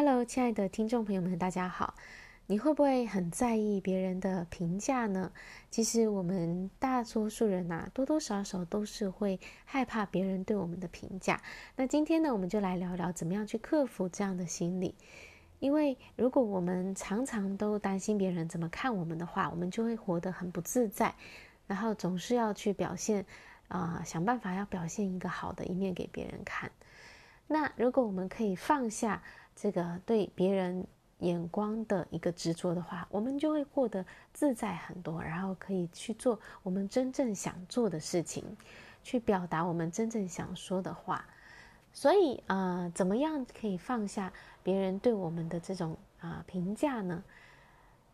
Hello，亲爱的听众朋友们，大家好。你会不会很在意别人的评价呢？其实我们大多数人呐，多多少少都是会害怕别人对我们的评价。那今天呢，我们就来聊聊怎么样去克服这样的心理。因为如果我们常常都担心别人怎么看我们的话，我们就会活得很不自在，然后总是要去表现，啊、想办法要表现一个好的一面给别人看。那如果我们可以放下，这个对别人眼光的一个执着的话，我们就会过得自在很多，然后可以去做我们真正想做的事情，去表达我们真正想说的话。所以，呃，怎么样可以放下别人对我们的这种啊、评价呢？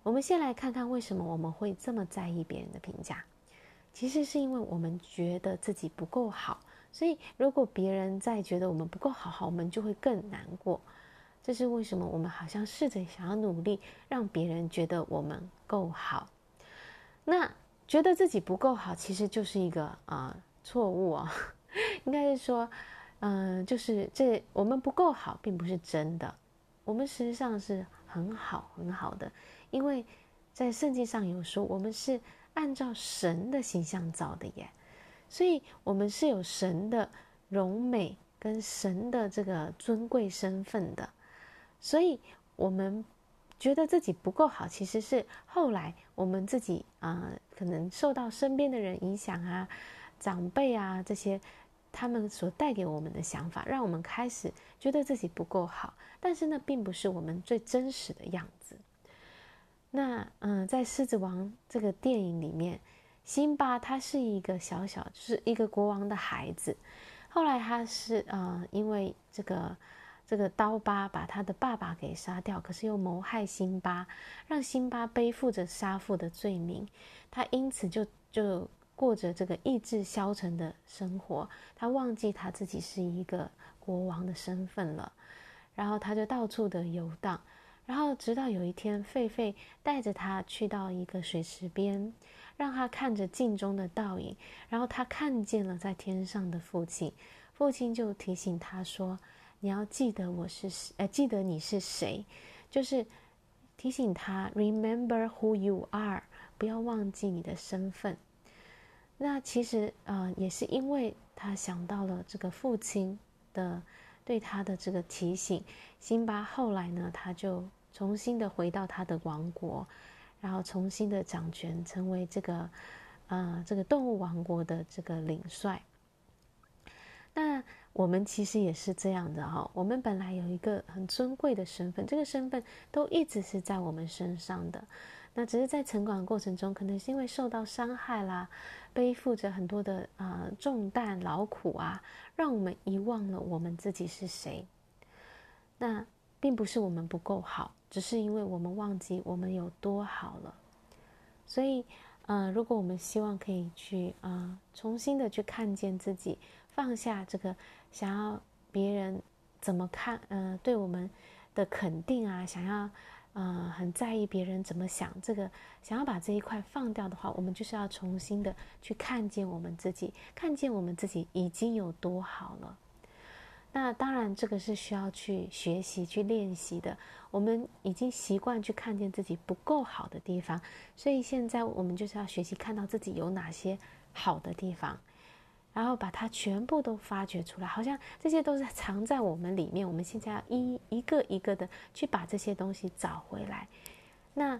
我们先来看看为什么我们会这么在意别人的评价。其实是因为我们觉得自己不够好，所以如果别人再觉得我们不够好，好，我们就会更难过。这是为什么？我们好像试着想要努力让别人觉得我们够好，那觉得自己不够好，其实就是一个啊、呃、错误哦。应该是说，嗯、呃，就是这我们不够好，并不是真的。我们实际上是很好很好的，因为在圣经上有说，我们是按照神的形象造的耶，所以我们是有神的荣美跟神的这个尊贵身份的。所以，我们觉得自己不够好，其实是后来我们自己啊、可能受到身边的人影响啊，长辈啊这些，他们所带给我们的想法，让我们开始觉得自己不够好。但是呢，并不是我们最真实的样子。那嗯、在《狮子王》这个电影里面，辛巴他是一个小小，就是一个国王的孩子，后来他是啊、因为这个。这个刀疤把他的爸爸给杀掉，可是又谋害辛巴，让辛巴背负着杀父的罪名。他因此就就过着这个意志消沉的生活，他忘记他自己是一个国王的身份了。然后他就到处的游荡，然后直到有一天，狒狒带着他去到一个水池边，让他看着镜中的倒影，然后他看见了在天上的父亲，父亲就提醒他说。你要记得我是谁，呃，记得你是谁，就是提醒他，Remember who you are，不要忘记你的身份。那其实，呃，也是因为他想到了这个父亲的对他的这个提醒，辛巴后来呢，他就重新的回到他的王国，然后重新的掌权，成为这个，呃，这个动物王国的这个领帅。那。我们其实也是这样的哈，我们本来有一个很尊贵的身份，这个身份都一直是在我们身上的，那只是在成长过程中，可能是因为受到伤害啦，背负着很多的呃重担劳苦啊，让我们遗忘了我们自己是谁。那并不是我们不够好，只是因为我们忘记我们有多好了。所以，呃，如果我们希望可以去啊、重新的去看见自己。放下这个想要别人怎么看，呃，对我们的肯定啊，想要，呃，很在意别人怎么想，这个想要把这一块放掉的话，我们就是要重新的去看见我们自己，看见我们自己已经有多好了。那当然，这个是需要去学习、去练习的。我们已经习惯去看见自己不够好的地方，所以现在我们就是要学习看到自己有哪些好的地方。然后把它全部都发掘出来，好像这些都是藏在我们里面。我们现在要一一个一个的去把这些东西找回来。那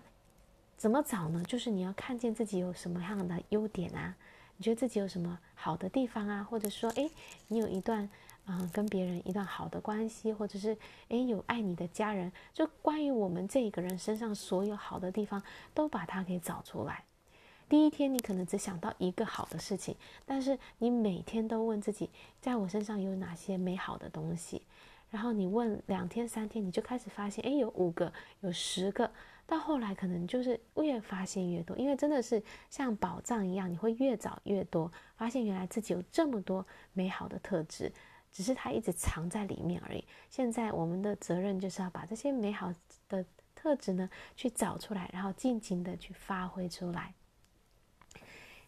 怎么找呢？就是你要看见自己有什么样的优点啊？你觉得自己有什么好的地方啊？或者说，诶，你有一段嗯、跟别人一段好的关系，或者是诶有爱你的家人，就关于我们这一个人身上所有好的地方，都把它给找出来。第一天你可能只想到一个好的事情，但是你每天都问自己，在我身上有哪些美好的东西，然后你问两天三天，你就开始发现，哎，有五个，有十个，到后来可能就是越发现越多，因为真的是像宝藏一样，你会越找越多，发现原来自己有这么多美好的特质，只是它一直藏在里面而已。现在我们的责任就是要把这些美好的特质呢，去找出来，然后尽情的去发挥出来。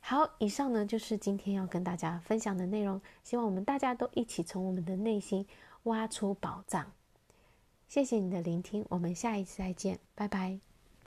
好，以上呢就是今天要跟大家分享的内容。希望我们大家都一起从我们的内心挖出宝藏。谢谢你的聆听，我们下一次再见，拜拜。